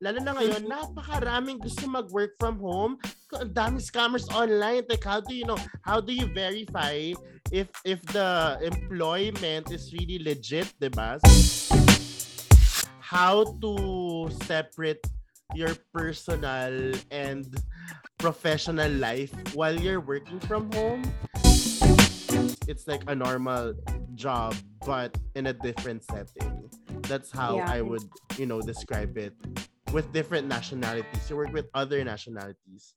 Lalo na ngayon, napakaraming gusto mag-work from home. Ang dami scammers online. Like, how do you know? How do you verify if if the employment is really legit, di ba? How to separate your personal and professional life while you're working from home. It's like a normal job, but in a different setting. That's how Yeah. I would, you know, describe it with different nationalities. You work with other nationalities.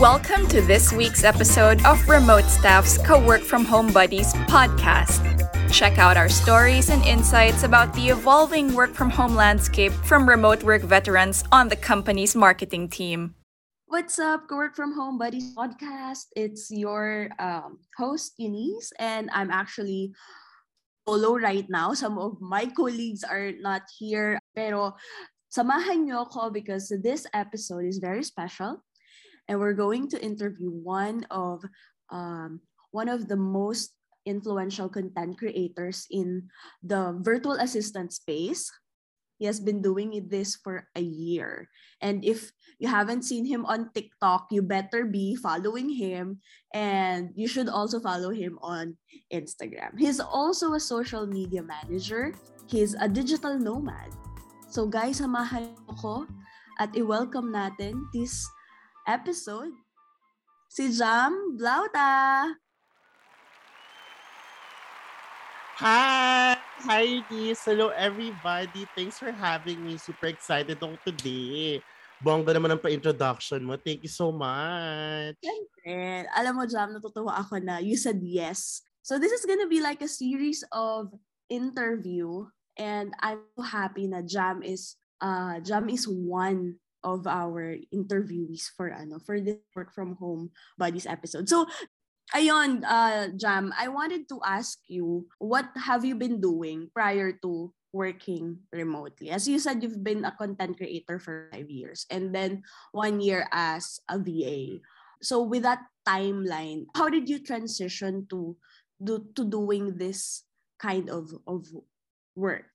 Welcome to this week's episode of Remote Staff's Co Work From Home Buddies podcast. Check out our stories and insights about the evolving work from home landscape from remote work veterans on the company's marketing team. What's up, Work From Home Buddies podcast? It's your um, host, Eunice, and I'm actually solo right now. Some of my colleagues are not here, pero samahan niyo ako because this episode is very special. And we're going to interview one of um, one of the most influential content creators in the virtual assistant space. He has been doing this for a year. And if you haven't seen him on TikTok, you better be following him. And you should also follow him on Instagram. He's also a social media manager. He's a digital nomad. So guys, samahan ko at i-welcome natin this episode si Jam Blauta. Hi! Hi, Liz. Hello, everybody. Thanks for having me. Super excited ako today. Bongga naman ang pa-introduction mo. Thank you so much. And alam mo, Jam, natutuwa ako na you said yes. So this is gonna be like a series of interview and I'm so happy na Jam is uh Jam is one of our interviewees for ano for this work from home buddies episode. So ayun, uh Jam, I wanted to ask you what have you been doing prior to working remotely? As you said, you've been a content creator for five years and then one year as a VA. So with that timeline, how did you transition to do to doing this kind of of work?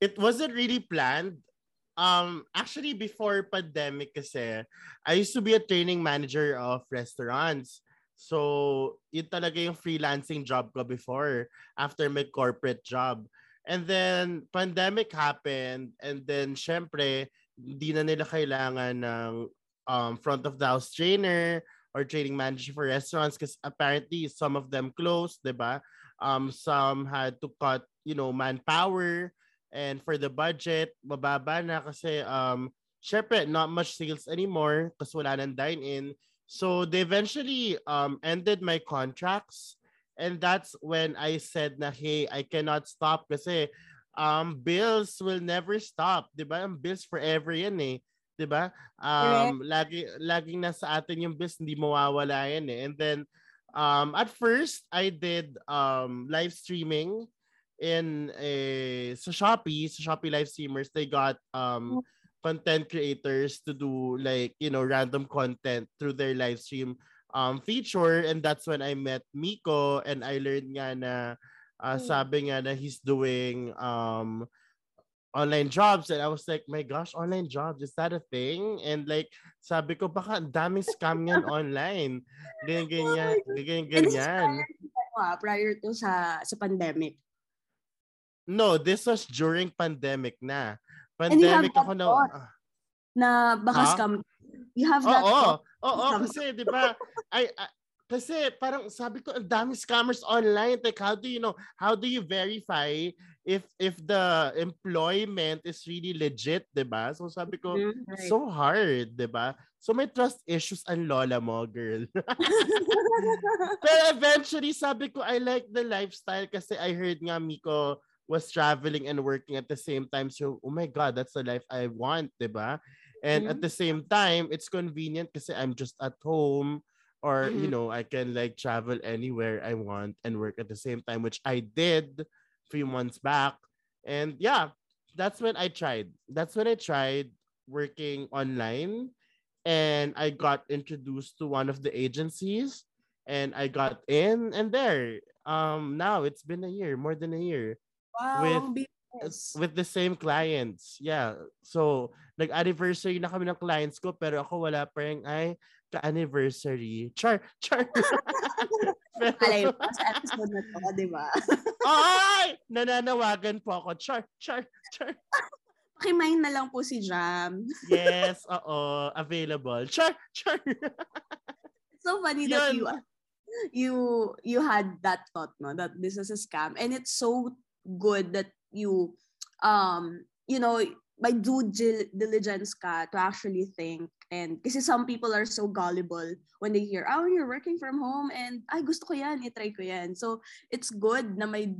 It wasn't really planned. Um, actually, before pandemic kasi, I used to be a training manager of restaurants. So, yun talaga yung freelancing job ko before, after my corporate job. And then, pandemic happened. And then, syempre, hindi na nila kailangan ng um, front of the house trainer or training manager for restaurants because apparently some of them closed, di ba? Um, some had to cut, you know, manpower and for the budget, mababa na kasi um, syempre, not much sales anymore kasi wala nang dine-in. So they eventually um, ended my contracts and that's when I said na, hey, I cannot stop kasi um, bills will never stop. Di ba? Ang bills forever yan eh. 'di ba? Um lagi laging nasa atin yung bills, hindi mawawala yan eh. And then um at first I did um live streaming in a sa Shopee, sa Shopee live streamers, they got um content creators to do like, you know, random content through their live stream um feature and that's when I met Miko and I learned nga na uh, Mm. sabi nga na he's doing um online jobs and I was like, my gosh, online jobs, is that a thing? And like, sabi ko, baka ang daming scam yan online. Ganyan, ganyan, ganyan, is ganyan. prior ah, prior to sa sa pandemic. No, this was during pandemic na. Pandemic ako na... ah, Na baka Ha? scam. You have that Oo, thought. oo, Scam. kasi 'di ba? I, I kasi parang sabi ko ang daming scammers online. Like how do you know? How do you verify if if the employment is really legit, 'di ba? So sabi ko Mhm, right. so hard, 'di ba? So may trust issues ang lola mo, girl. Pero eventually sabi ko I like the lifestyle kasi I heard nga Miko was traveling and working at the same time. So oh my god, that's the life I want, want, 'di ba? And at the same time, it's convenient kasi I'm just at home or you Mhm. know, I can like travel anywhere I want and work at the same time, which I did a few months back. And yeah, that's when I tried. That's when I tried working online and I got introduced to one of the agencies and I got in and there. Um now it's been a year, more than a year. Wow, With- bilis. with the same clients. Yeah. So, nag-anniversary na kami ng clients ko pero ako wala pa rin ay ka-anniversary. Char, char. pero, Alay, sa episode na to, di ba? ay! Nananawagan po ako. Char, char, char. Pakimain na lang po si Jam. Yes, oo. Available. Char, char. It's so funny that you Yun. you you had that thought no that this is a scam and it's so good that you um you know by due dil- diligence ka to actually think and kasi some people are so gullible when they hear oh you're working from home and ay gusto ko yan i-try ko yan so it's good na may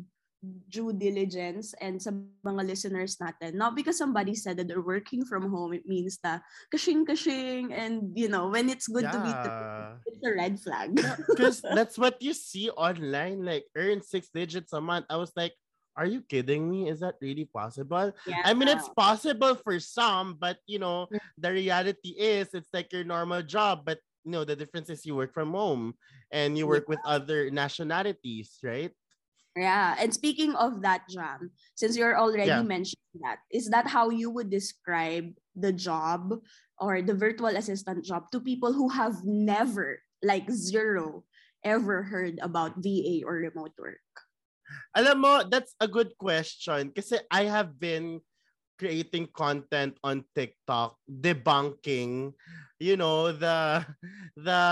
due diligence and sa mga listeners natin not because somebody said that they're working from home it means that kashing kashing and you know when it's good to be Yeah. it's a red flag Because that's what you see online. Like, earn six digits a month. I was like, are you kidding me? Is that really possible? yeah. I mean, it's possible for some, but you know, Mm. the reality is it's like your normal job, but you know, the difference is you work from home and you work with other nationalities, right? Yeah. And speaking of that, Jam, since you're already Yeah. mentioning that, is that how you would describe the job or the virtual assistant job to people who have never, like zero, ever heard about VA or remote work? Alam mo, that's a good question kasi I have been creating content on TikTok debunking you know the the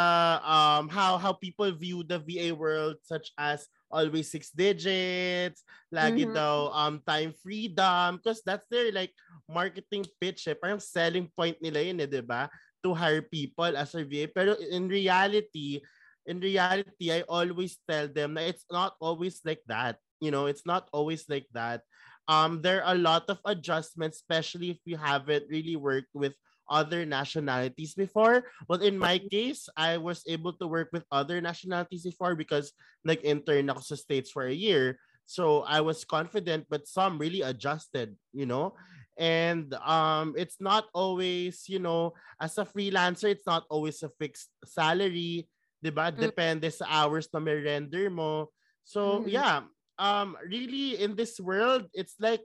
um how how people view the VA world such as always six digits lagi Mhm. daw um time freedom because that's their like marketing pitch eh. parang selling point nila yun eh, 'di ba to hire people as a VA pero in reality in reality I always tell them that it's not always like that you know it's not always like that. Um there are a lot of adjustments especially if you haven't really worked with other nationalities before. But in my case i was able to work with other nationalities before because like intern ako sa states for a year. So i was confident but some really adjusted you know? And um it's not always you know as a freelancer it's not always a fixed salary 'di ba? Mm. depende sa hours na may render mo. So Mhm. yeah. Um really in this world it's like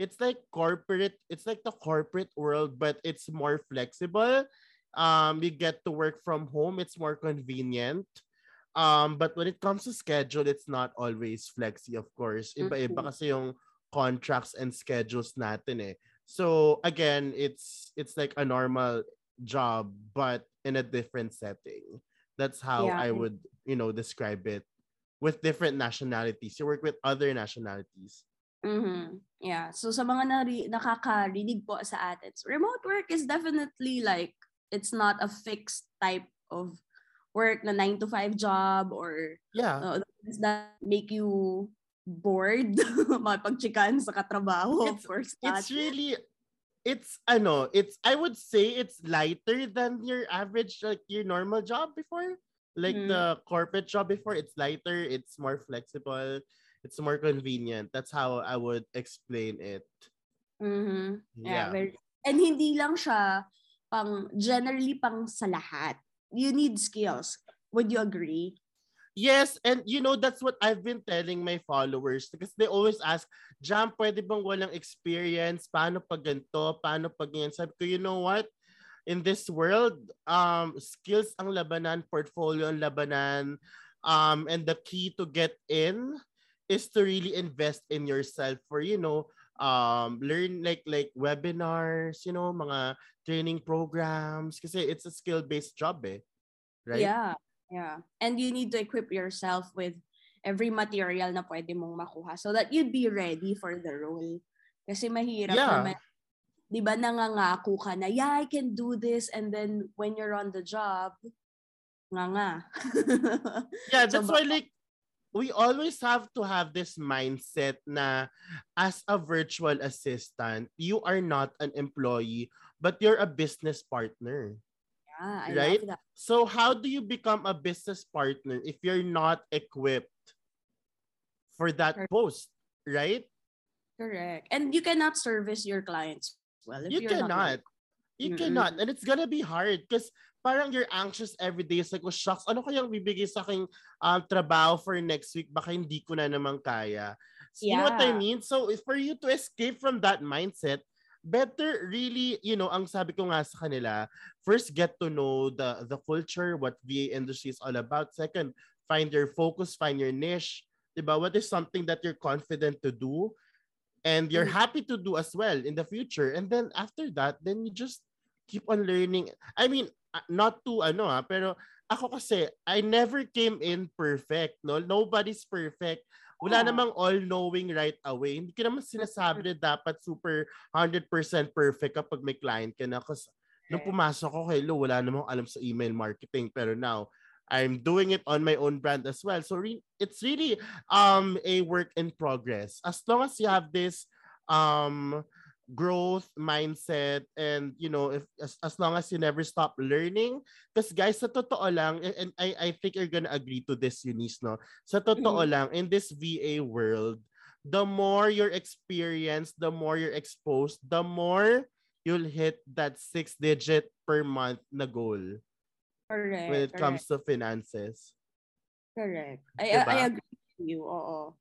it's like corporate it's like the corporate world but it's more flexible. Um you get to work from home it's more convenient. Um but when it comes to schedule it's not always flexi of course. Iba-iba Mhm. kasi yung contracts and schedules natin eh. So again it's it's like a normal job but in a different setting that's how Yeah. i would you know describe it with different nationalities you work with other nationalities Mm-hmm. Yeah. So sa mga nari- nakakarinig po sa atin, so remote work is definitely like, it's not a fixed type of work na 9 to 5 job or yeah uh, that make you bored mapagchikan sa katrabaho It's- of course not. it's really it's I know it's I would say it's lighter than your average like your normal job before like Mhm. the corporate job before it's lighter it's more flexible it's more convenient that's how I would explain it Mhm. yeah Yeah, very, and hindi lang siya pang generally pang sa lahat. You need skills. Would you agree? Yes, and you know that's what I've been telling my followers because they always ask, "Jam, pwede bang walang experience? Paano pag ganito? Paano pag ganyan?" Sabi ko, you know what? In this world, um, skills ang labanan, portfolio ang labanan, um, and the key to get in is to really invest in yourself for, you know, um, learn like like webinars, you know, mga training programs kasi it's a skill-based job eh. Right? Yeah. Yeah. And you need to equip yourself with every material na pwede mong makuha so that you'd be ready for the role. Kasi mahirap Yeah. naman. Di ba nangangako ka na, yeah, I can do this. And then when you're on the job, nga nga. Yeah, So, that's why like we always have to have this mindset na as a virtual assistant, you are not an employee, but you're a business partner. Yeah, I Right? So how do you become a business partner if you're not equipped for that Correct. post, right? Correct. And you cannot service your clients well if You you're cannot. not You Mm-mm. cannot. And it's gonna be hard because parang you're anxious every day. It's like, oh, shucks, ano kayang bibigay sa aking um, trabaho for next week? Baka hindi ko na naman kaya. So, You know what I mean? So, for you to escape from that mindset, better really, you know, ang sabi ko nga sa kanila, first get to know the the culture, what VA industry is all about. Second, find your focus, find your niche. Diba? What is something that you're confident to do and you're Mm. happy to do as well in the future. And then after that, then you just keep on learning. I mean, uh, not to ano ah, pero ako kasi, I never came in perfect. No? Nobody's perfect. Wala namang all-knowing right away. Hindi ko naman sinasabi na dapat super 100% perfect kapag may client ka na. Kasi nung pumasok ko, hello, wala namang alam sa email marketing. Pero now, I'm doing it on my own brand as well. So re- it's really um a work in progress. As long as you have this um growth mindset and you know if as, as long as you never stop learning because guys sa totoo lang and, I I think you're gonna agree to this Eunice no sa totoo lang in this VA world the more you're experienced the more you're exposed the more you'll hit that six digit per month na goal Correct. when it correct. comes to finances Correct. I, Diba? I agree with you. Oo.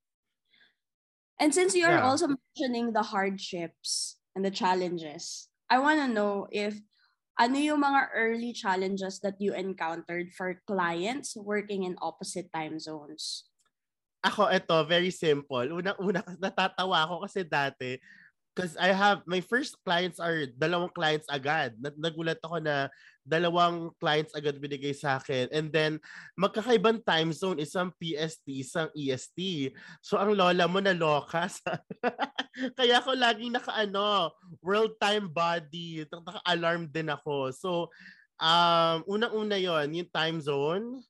And since you're Yeah. also mentioning the hardships and the challenges, I want to know if ano yung mga early challenges that you encountered for clients working in opposite time zones? Ako, ito, very simple. Una-una, natatawa ako kasi dati, because I have, my first clients are dalawang clients agad. Nag- Nagulat ako na dalawang clients agad binigay sa akin. And then, magkakaibang time zone, isang PST, isang EST. So, ang lola mo na loka. Kaya ako laging naka-ano, world time body. Naka-alarm din ako. So, um, unang-una yon yung time zone.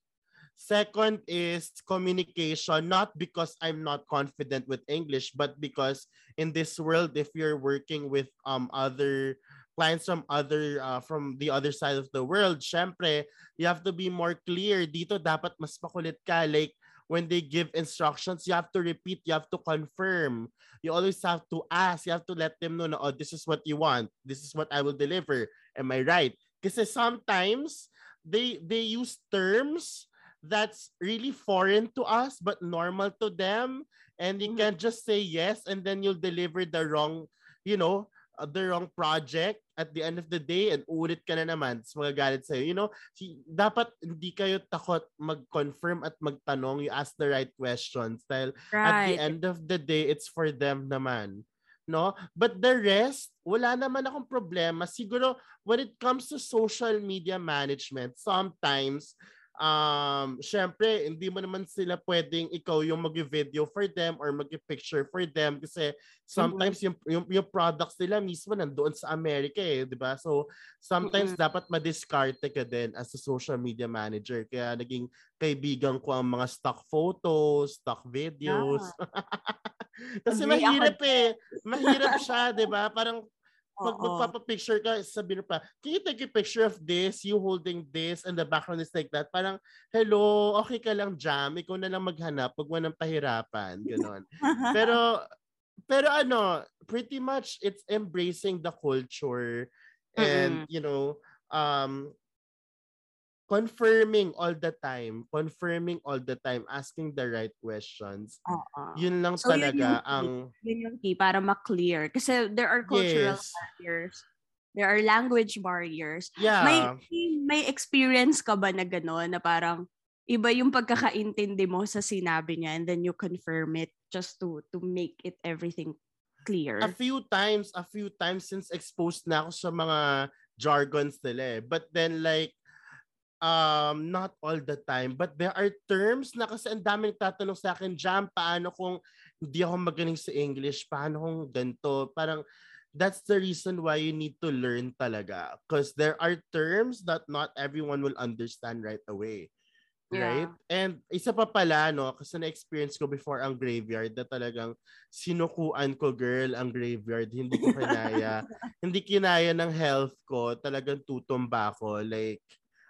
Second is communication, not because I'm not confident with English, but because in this world, if you're working with um other clients from other uh, from the other side of the world, syempre, you have to be more clear. Dito dapat mas makulit ka. Like when they give instructions, you have to repeat, you have to confirm. You always have to ask, you have to let them know oh, this is what you want. This is what I will deliver. Am I right? Kasi sometimes they they use terms that's really foreign to us but normal to them and you Mhm. can just say yes and then you'll deliver the wrong you know uh, the wrong project at the end of the day and ulit ka na naman. Tapos magagalit sa'yo. You know si- dapat hindi kayo takot mag-confirm at magtanong. You ask the right questions. Dahil at the Right. end of the day it's for them naman. No? But the rest wala naman akong problema. Siguro when it comes to social media management sometimes um syempre hindi mo naman sila pwedeng ikaw yung mag-video for them or mag-picture for them kasi sometimes yung, yung yung products nila mismo nandoon sa Amerika eh, 'di ba? So sometimes dapat ma-discarte ka din as a social media manager. Kaya naging kaibigan ko ang mga stock photos, stock videos. Kasi Agree ako mahirap eh. Mahirap siya, 'di ba? Parang pag Oo. magpapapicture ka, sabihin pa, can you take a picture of this, you holding this, and the background is like that? Parang, hello, okay ka lang, Jam. Ikaw na lang maghanap. Huwag mo nang pahirapan. Ganon. pero, pero ano, pretty much, it's embracing the culture and, you know, um, confirming all the time, confirming all the time, asking the right questions. Oo. Yun lang So, yun talaga yung- ang Yun yung key para ma-clear. Kasi there are cultural yes. barriers. There are language barriers. Yeah. May may experience ka ba na gano'n na parang iba yung pagkakaintindi mo sa sinabi niya and then you confirm it just to to make it everything clear. a few times, a few times since exposed na ako sa mga jargons nila eh. But then like, um, not all the time. But there are terms na kasi ang daming tatanong sa akin, Jam, paano kung hindi ako magaling sa English? Paano kung ganito? Parang, that's the reason why you need to learn talaga. Because there are terms that not everyone will understand right away. Right? And isa pa pala, no, kasi na-experience ko before ang graveyard na talagang sinukuan ko, girl, ang graveyard. Hindi ko kinaya. hindi kinaya ng health ko. Talagang tutumba ako. Like,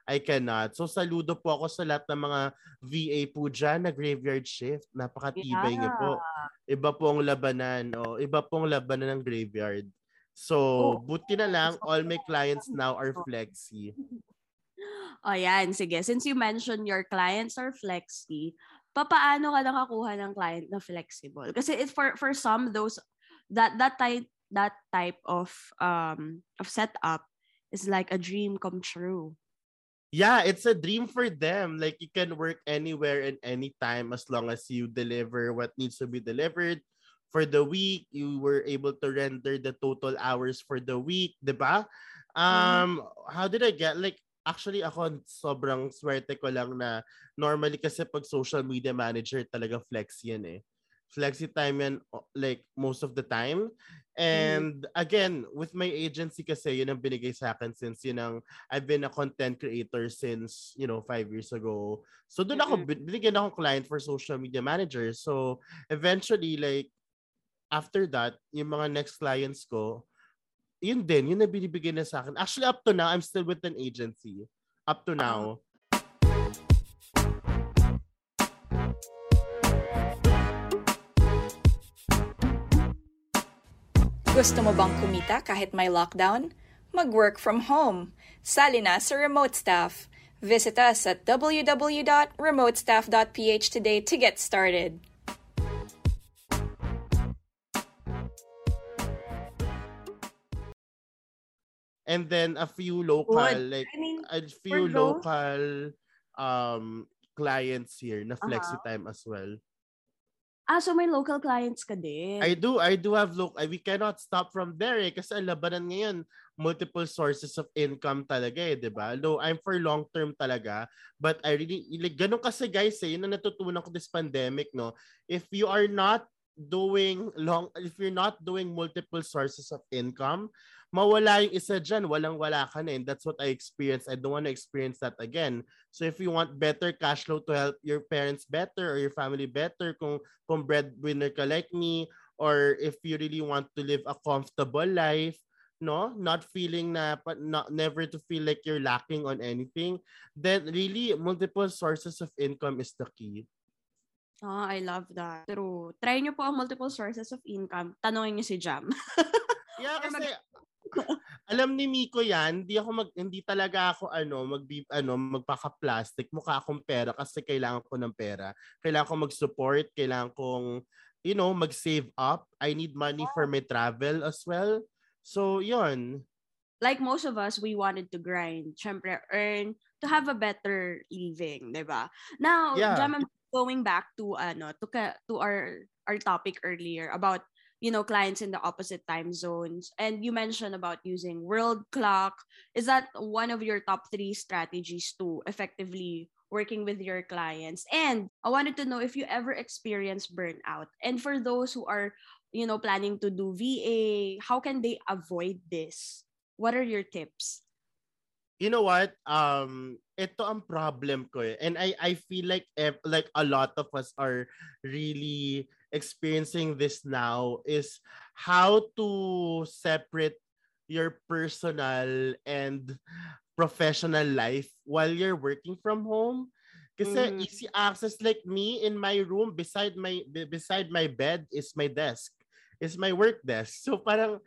I cannot. So, saludo po ako sa lahat ng mga VA po dyan na graveyard shift. Napakatibay niyo po. Iba pong labanan. Oh. Iba pong labanan ng graveyard. So, Oh. buti na lang, all my clients now are flexi. O yan, sige. Since you mentioned your clients are flexi, papaano ka nakakuha ng client na flexible? Kasi it, for for some those that that type that type of um of setup is like a dream come true. Yeah, it's a dream for them. Like you can work anywhere and anytime as long as you deliver what needs to be delivered for the week. You were able to render the total hours for the week, 'di ba? Um, how did I get like actually ako sobrang swerte ko lang na normally kasi pag social media manager talaga flex yan eh. Flexi time yan like most of the time. And mm. again, with my agency kasi yun ang binigay sa akin since yun ang I've been a content creator since, you know, five years ago. So doon ako binigyan ako client for social media manager. So eventually like after that, yung mga next clients ko, yun din, yun na binibigay na sa akin. Actually, up to now, I'm still with an agency. Up to now. Gusto mo bang kumita kahit may lockdown? Mag-work from home. Sali na sa Remote Staff. Visit us at www.remotestaff.ph today to get started. and then a few local Good. like I mean, a few local um clients here na flexi uh-huh. time as well. Ah, so may local clients ka din. I do. I do have local. We cannot stop from there eh. Kasi labanan ngayon, multiple sources of income talaga eh, di ba? Though I'm for long term talaga. But I really, like, ganun kasi guys eh, yun ang natutunan ko this pandemic, no? If you are not doing long, if you're not doing multiple sources of income, mawala yung isa dyan, walang-wala ka na. And that's what I experienced. I don't want to experience that again. So if you want better cash flow to help your parents better or your family better, kung, kung breadwinner ka like me, or if you really want to live a comfortable life, no not feeling na not never to feel like you're lacking on anything then really multiple sources of income is the key Oh, I love that. True. Try nyo po ang multiple sources of income. Tanongin nyo si Jam. yeah, kasi alam ni Miko yan, hindi ako mag hindi talaga ako ano, mag ano, magpaka-plastic, mukha akong pera kasi kailangan ko ng pera. Kailangan ko mag-support, kailangan kong you know, mag-save up. I need money for my travel as well. So, yon Like most of us, we wanted to grind, syempre earn to have a better living, 'di ba? Now, yeah. Jam, I'm going back to ano, to to our our topic earlier about you know clients in the opposite time zones. And you mentioned about using world clock. Is that one of your top three strategies to effectively working with your clients? And i wanted to know if you ever experience burnout. And for those who are you know planning to do va how can they avoid this? What are your tips? You know what? Um ito ang problem ko eh. and i i feel like like a lot of us are really experiencing this now is how to separate your personal and professional life while you're working from home. Kasi mm. easy access like me in my room beside my beside my bed is my desk. Is my work desk. So parang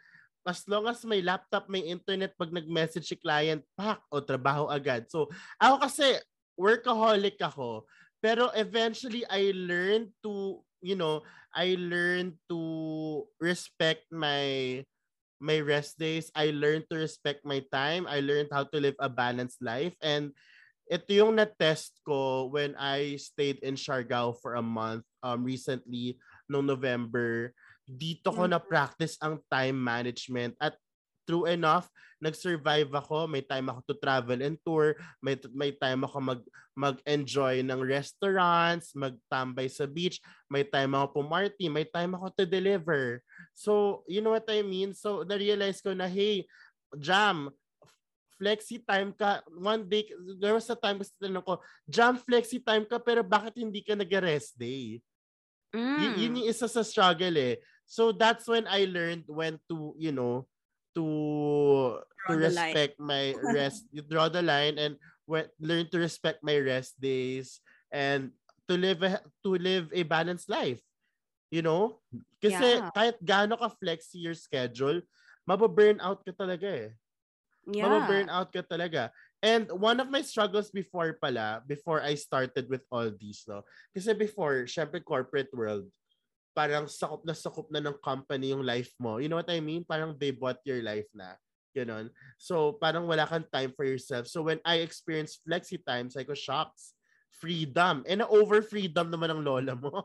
as long as may laptop, may internet, pag nag-message si client, pak, o trabaho agad. So, ako kasi, workaholic ako. Pero eventually, I learned to you know, I learned to respect my my rest days. I learned to respect my time. I learned how to live a balanced life. And ito yung na-test ko when I stayed in Siargao for a month um, recently, no November. Dito ko mm. na-practice ang time management. At true enough, nag-survive ako, may time ako to travel and tour, may may time ako mag mag-enjoy ng restaurants, magtambay sa beach, may time ako pumarty, may time ako to deliver. So, you know what I mean? So, na-realize ko na, hey, Jam, flexi time ka. One day, there was a time kasi tinanong ko, Jam, flexi time ka, pero bakit hindi ka nag-rest day? Mm. Y- yun yung isa sa struggle eh. So that's when I learned when to, you know, to draw to respect line. my rest you draw the line and when, learn to respect my rest days and to live a, to live a balanced life you know kasi yeah. kahit gaano ka flex your schedule mababurn out ka talaga eh yeah. mababurn out ka talaga And one of my struggles before pala, before I started with all these, no? Kasi before, syempre corporate world, parang sakop na sakop na ng company yung life mo. You know what I mean? Parang they bought your life na. Ganon. So, parang wala kang time for yourself. So, when I experienced flexi time, I ko, shocks. Freedom. And over freedom naman ng lola mo.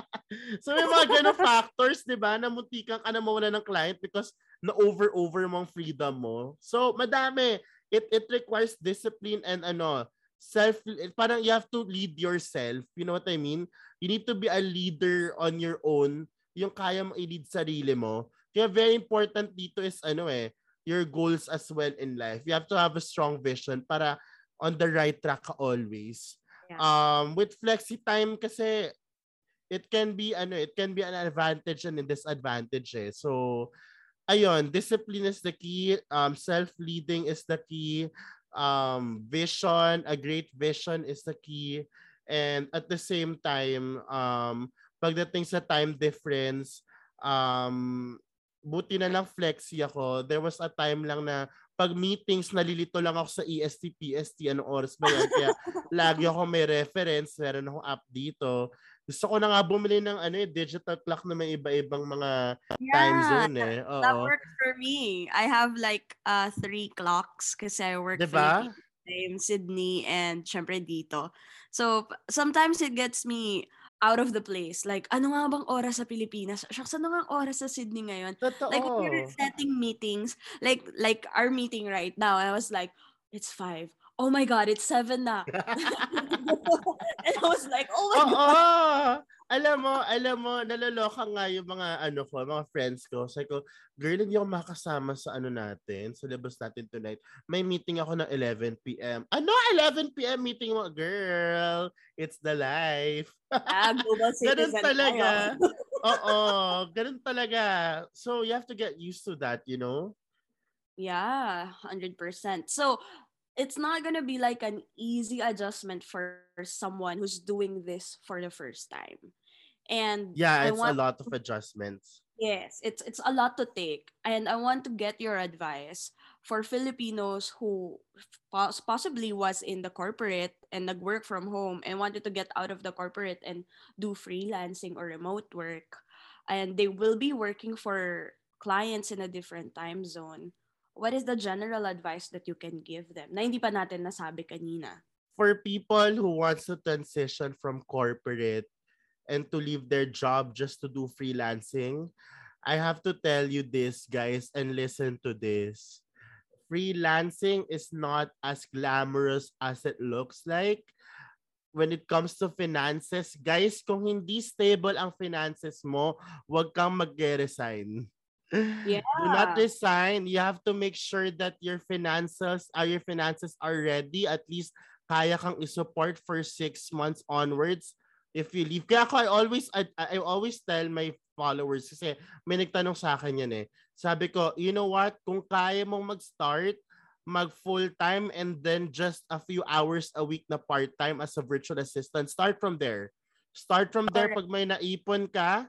so, may mga ganong factors, di ba? Na muntikan ka na mawala ng client because na over-over mong freedom mo. So, madami it it requires discipline and ano self parang you have to lead yourself. You know what i mean? You need to be a leader on your own. Yung kaya mo i-lead sarili mo. Kaya very important dito is ano eh your goals as well in life. You have to have a strong vision para on the right track ka always. Yeah. um with flexi time kasi it can be ano it can be an advantage and a disadvantage eh. So ayun, discipline is the key, um, self-leading is the key, um, vision, a great vision is the key, and at the same time, um, pagdating sa time difference, um, buti na lang flexi ako. There was a time lang na pag meetings, nalilito lang ako sa EST, PST, anong oras ba yan? Kaya lagi ako may reference, meron akong app dito. Gusto ko na nga bumili ng ano eh, digital clock na may iba-ibang mga yeah, time zone eh. Oo. That works for me. I have like uh three clocks kasi I work diba? in Sydney and syempre dito. So sometimes it gets me out of the place. Like, ano nga bang oras sa Pilipinas? Shucks, ano nga oras sa Sydney ngayon? Totoo. Like, we're setting meetings. Like, like our meeting right now, I was like, it's five oh my God, it's seven na. and I was like, oh my Oo. God. Alam mo, alam mo, naloloka nga yung mga ano ko, mga friends ko. Sabi ko, girl, hindi ako makasama sa ano natin, sa labas natin tonight. May meeting ako ng 11 p.m. Ano? 11 p.m. meeting mo? Girl, it's the life. Ah, ganun talaga. Oo, ganun talaga. So, you have to get used to that, you know? Yeah, 100%. So, it's not gonna be like an easy adjustment for someone who's doing this for the first time. And yeah, it's want, a lot of adjustments. Yes, it's it's a lot to take. And I want to get your advice for Filipinos who possibly was in the corporate and work from home and wanted to get out of the corporate and do freelancing or remote work. And they will be working for clients in a different time zone what is the general advice that you can give them na hindi pa natin nasabi kanina? For people who wants to transition from corporate and to leave their job just to do freelancing, I have to tell you this, guys, and listen to this. Freelancing is not as glamorous as it looks like. When it comes to finances, guys, kung hindi stable ang finances mo, huwag kang mag-resign Yeah. Do not resign. You have to make sure that your finances, uh, your finances are ready. At least kaya kang i-support for six months onwards if you leave. Kaya ako, I always, I, I always tell my followers kasi may nagtanong sa akin yan eh. Sabi ko, you know what? Kung kaya mong mag-start, mag full-time and then just a few hours a week na part-time as a virtual assistant, start from there. Start from there pag may naipon ka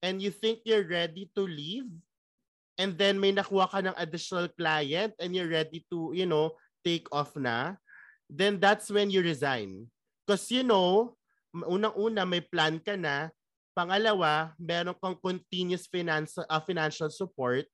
and you think you're ready to leave, and then may nakuha ka ng additional client and you're ready to, you know, take off na, then that's when you resign. Because, you know, unang-una may plan ka na, pangalawa, meron kang continuous finance, uh, financial support,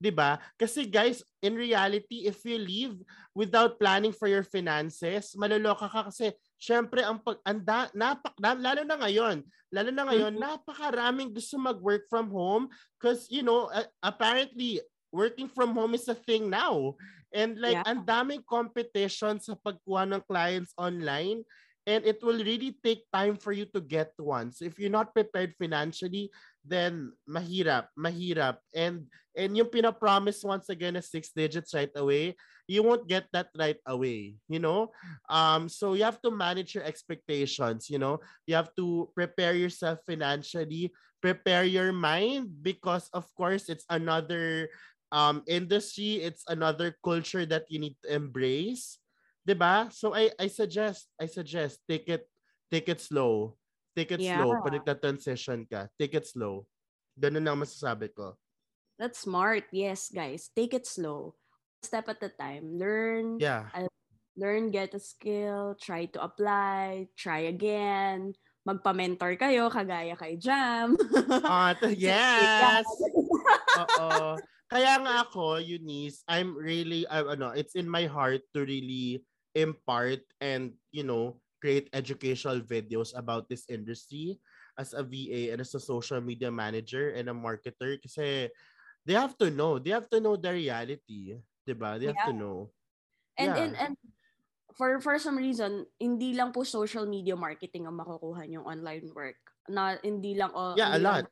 'di ba? Kasi guys, in reality, if you leave without planning for your finances, maloloka ka kasi syempre ang pag anda napak lalo na ngayon, lalo na ngayon, mm-hmm. napakaraming gusto mag-work from home because you know, uh, apparently working from home is a thing now. And like yeah. ang daming competition sa pagkuha ng clients online and it will really take time for you to get one. So if you're not prepared financially, then mahirap, mahirap. And and yung pina-promise once again is six digits right away, you won't get that right away, you know? Um so you have to manage your expectations, you know? You have to prepare yourself financially, prepare your mind because of course it's another um industry, it's another culture that you need to embrace. 'Di ba? So I I suggest I suggest take it take it slow Take it yeah. slow. Pag nagta-transition ka, take it slow. Ganun ang masasabi ko. That's smart. Yes, guys. Take it slow. Step at a time. Learn. Yeah. learn, get a skill, try to apply, try again, magpa-mentor kayo, kagaya kay Jam. T- yes! Oo. Kaya nga ako, Eunice, I'm really, I, ano, it's in my heart to really impart and, you know, create educational videos about this industry as a VA and as a social media manager and a marketer kasi they have to know. They have to know the reality. Diba? They have to know. And, Yeah. and, and for for some reason, hindi lang po social media marketing ang makukuha yung online work. Na hindi lang oh, Yeah, a lot.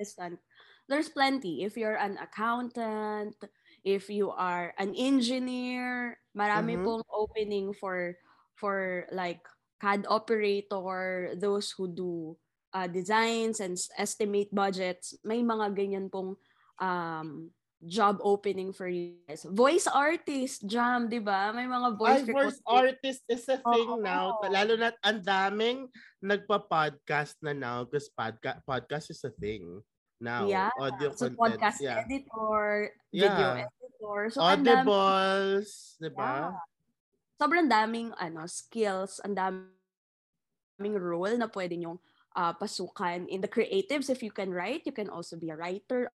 assistant. There's plenty. If you're an accountant, if you are an engineer, marami Mhm. pong opening for for like CAD operator, those who do uh, designs and estimate budgets. May mga ganyan pong um, job opening for you guys. Voice artist, jam, di ba? May mga voice Ay, voice artist is a thing Oo. now. Lalo na ang daming nagpa-podcast na now because podca- podcast is a thing now. Yeah. Audio So content. podcast yeah. editor, video Yeah. editor. So Audibles, di ba? Yeah. Sobrang daming ano skills, ang daming role na pwede nyong ah, pasukan in the creatives if you can write, you can also be a writer,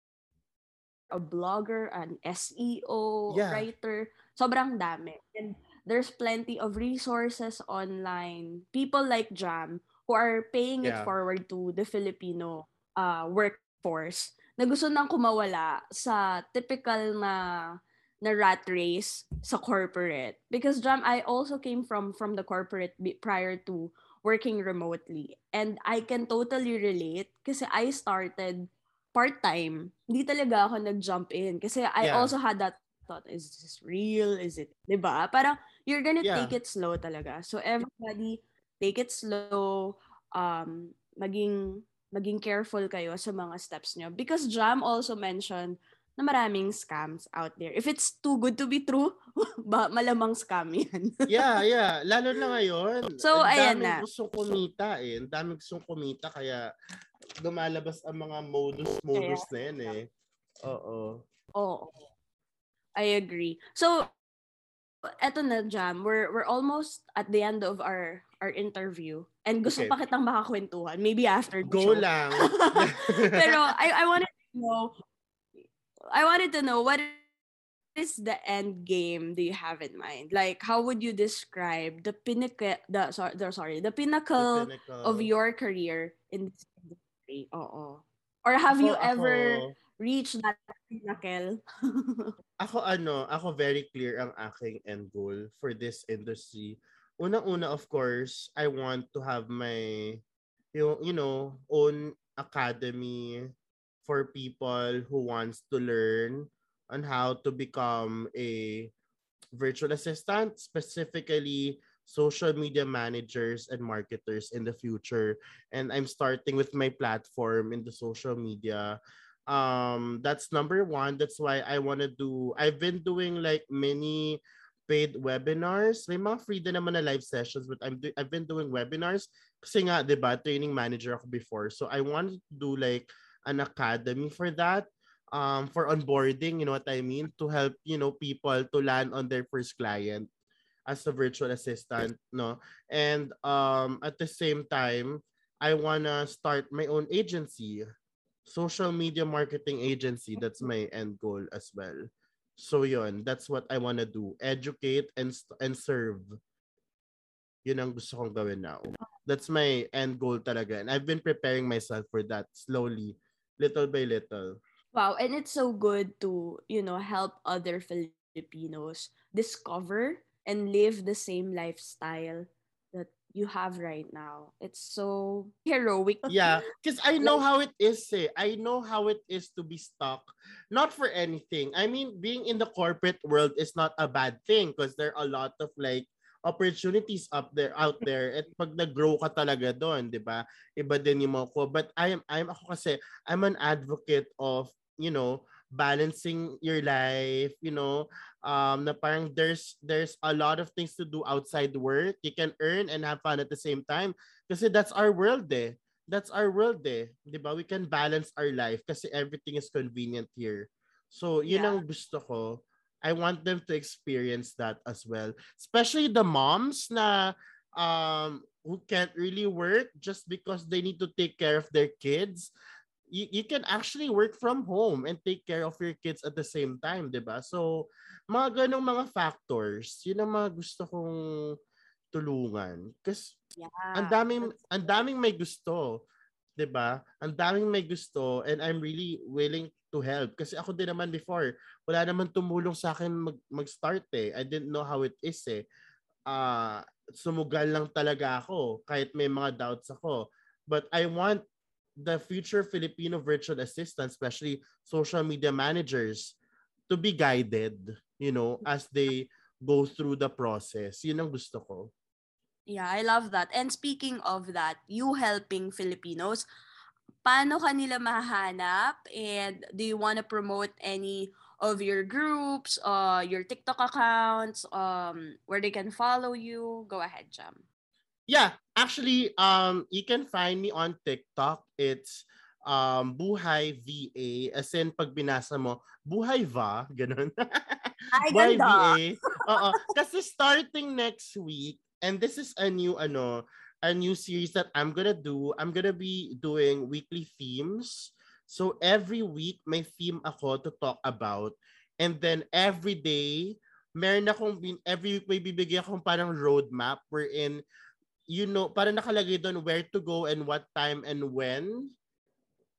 a blogger, an SEO Yeah. writer. Sobrang dami. And there's plenty of resources online. People like Jam who are paying it Yeah. forward to the Filipino uh, workforce na gusto nang kumawala sa typical na na rat race sa corporate. Because Jam I also came from from the corporate prior to working remotely. And I can totally relate kasi I started part-time. Hindi talaga ako nag-jump in kasi I Yeah. also had that thought is this real? Is it 'di ba? Parang you're gonna Yeah. take it slow talaga. So everybody take it slow. Um maging maging careful kayo sa mga steps nyo. Because Jam also mentioned na maraming scams out there. If it's too good to be true, ba malamang scam yan. Yeah, yeah. Lalo na ngayon. So, ang ayan na. gustong kumita eh. Ang daming gustong kumita kaya lumalabas ang mga modus-modus na yan eh. Oo. Oo. I agree. So, eto na, Jam. We're, we're almost at the end of our our interview. And gusto Okay. pa kitang makakwentuhan. Maybe after the Go show. lang. Pero I, I wanted to know, I wanted to know what is the end game do you have in mind? Like, how would you describe the pinnacle, the sorry, the, sorry, the pinnacle The pinnacle. of your career in this industry? Oo. Or have you ever ako- reached that pinnacle? ako ano, ako very clear ang aking end goal for this industry. Unang-una, of course, I want to have my, you, you know, own academy for people who wants to learn on how to become a virtual assistant, specifically social media managers and marketers in the future. And I'm starting with my platform in the social media. Um that's number one. That's why i want to do i've been doing like many paid webinars. May mga free din naman na live sessions but i'm do- i've been doing webinars. Kasi nga 'di ba training manager ako before. So i wanted to do like an academy for that um for onboarding you know what i mean to help you know people to land on their first client as a virtual assistant no and um at the same time i want to start my own agency social media marketing agency. That's my end goal as well. So yun, that's what I want to do. Educate and and serve. Yun ang gusto kong gawin now. That's my end goal talaga. And I've been preparing myself for that slowly, little by little. Wow, and it's so good to, you know, help other Filipinos discover and live the same lifestyle that you have right now. It's so heroic. Yeah, because I know how it is. Eh. I know how it is to be stuck. Not for anything. I mean, being in the corporate world is not a bad thing because there are a lot of like opportunities up there out there at pag nag-grow ka talaga doon, 'di ba? Iba din yung mga ko. But I am I'm ako kasi I'm an advocate of, you know, balancing your life, you know, um na parang there's there's a lot of things to do outside work. You can earn and have fun at the same time kasi that's our world eh. That's our world eh. 'Di ba? We can balance our life kasi everything is convenient here. So, yun Yeah. ang gusto ko I want them to experience that as well. Especially the moms na um who can't really work just because they need to take care of their kids. You, you can actually work from home and take care of your kids at the same time, 'di ba? So, mga ganong mga factors, yun ang mga gusto kong tulungan. Kasi Yeah. ang daming ang daming may gusto, 'di ba? Ang daming may gusto and I'm really willing to help kasi ako din naman before, wala naman tumulong sa akin mag mag-start eh. I didn't know how it is eh. Uh, sumugal lang talaga ako kahit may mga doubts ako. But I want the future Filipino virtual assistants, especially social media managers, to be guided, you know, as they go through the process. Yun ang gusto ko. Yeah, I love that. And speaking of that, you helping Filipinos, paano kanila mahanap? And do you want to promote any of your groups, uh, your TikTok accounts, um, where they can follow you? Go ahead, Jam. Yeah, actually, um, you can find me on TikTok. It's um, Buhay VA. As in, pag binasa mo, Buhay Va, ganun. Ay, Buhay ganda. VA. Oo. Kasi starting next week, and this is a new, ano, a new series that I'm gonna do. I'm gonna be doing weekly themes. So every week, may theme ako to talk about. And then every day, meron akong, every week may bibigyan akong parang roadmap wherein, you know, parang nakalagay doon where to go and what time and when.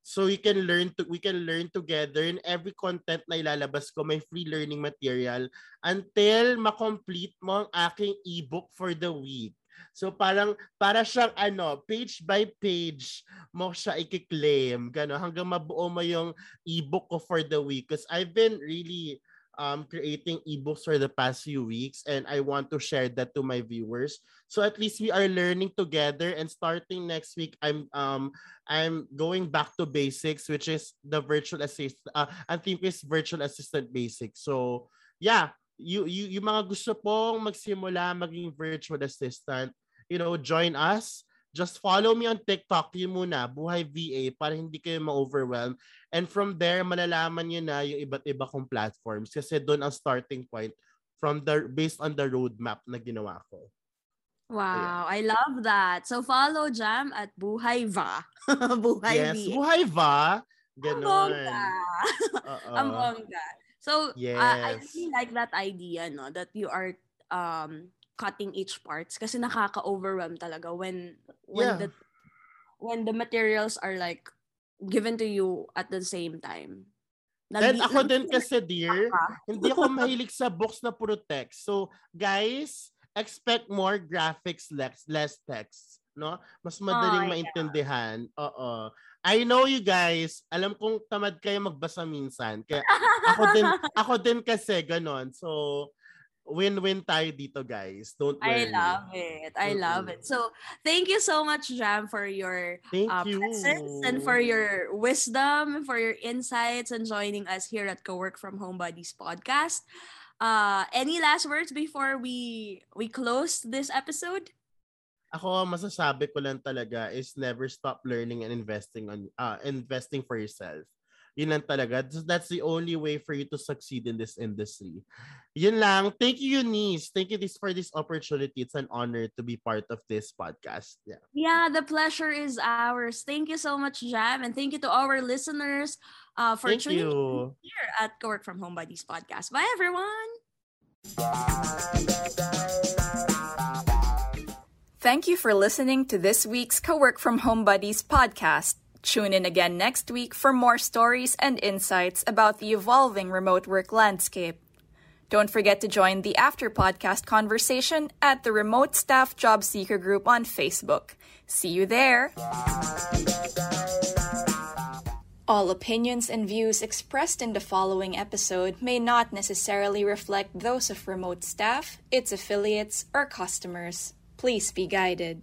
So you can learn to we can learn together in every content na ilalabas ko may free learning material until ma-complete mo ang aking ebook for the week. So parang para siyang ano, page by page mo siya i-claim, gano hanggang mabuo mo yung ebook ko for the week because I've been really um creating ebooks for the past few weeks and I want to share that to my viewers. So at least we are learning together and starting next week I'm um I'm going back to basics which is the virtual assistant uh, I think is virtual assistant basics. So yeah, you you yung mga gusto pong magsimula maging virtual assistant, you know, join us. Just follow me on TikTok yun muna, Buhay VA, para hindi kayo ma-overwhelm. And from there, malalaman nyo na yung iba't iba kong platforms kasi doon ang starting point from the based on the roadmap na ginawa ko. Wow, I love that. So follow Jam at Buhay Va. Buhay yes, VA. buhay ba? Ang Ganon. bongga. Ang bongga. So, uh, I Yes. really like that idea, no, that you are um cutting each parts kasi nakaka-overwhelm talaga when when Yeah. the when the materials are like given to you at the same time. Nag- ako din kasi, dear, hindi ako mahilig sa books na puro text. So, guys, expect more graphics, less, less text. No? Mas madaling Oh, yeah. maintindihan. Oo. I know you guys, alam kong tamad kayo magbasa minsan. Kaya ako din, ako din kasi ganon. So, win-win tayo dito, guys. Don't worry. I love it. I love it. So, thank you so much, Jam, for your Thank uh, you. presence and for your wisdom, for your insights, and joining us here at Co-Work from Home Buddies podcast. Uh, any last words before we we close this episode? Ako, masasabi ko lang talaga is never stop learning and investing on uh, investing for yourself. Yun lang talaga. That's the only way for you to succeed in this industry. Yun lang. Thank you, Eunice. Thank you this for this opportunity. It's an honor to be part of this podcast. Yeah. Yeah, the pleasure is ours. Thank you so much, Jam, and thank you to our listeners uh, for Thank tuning in you. here at Co-Work from Home Buddies podcast. Bye, everyone. Thank you for listening to this week's Co-Work from Home Buddies podcast. Tune in again next week for more stories and insights about the evolving remote work landscape. Don't forget to join the after podcast conversation at the Remote Staff Job Seeker group on Facebook. See you there. All opinions and views expressed in the following episode may not necessarily reflect those of remote staff, its affiliates, or customers. Please be guided.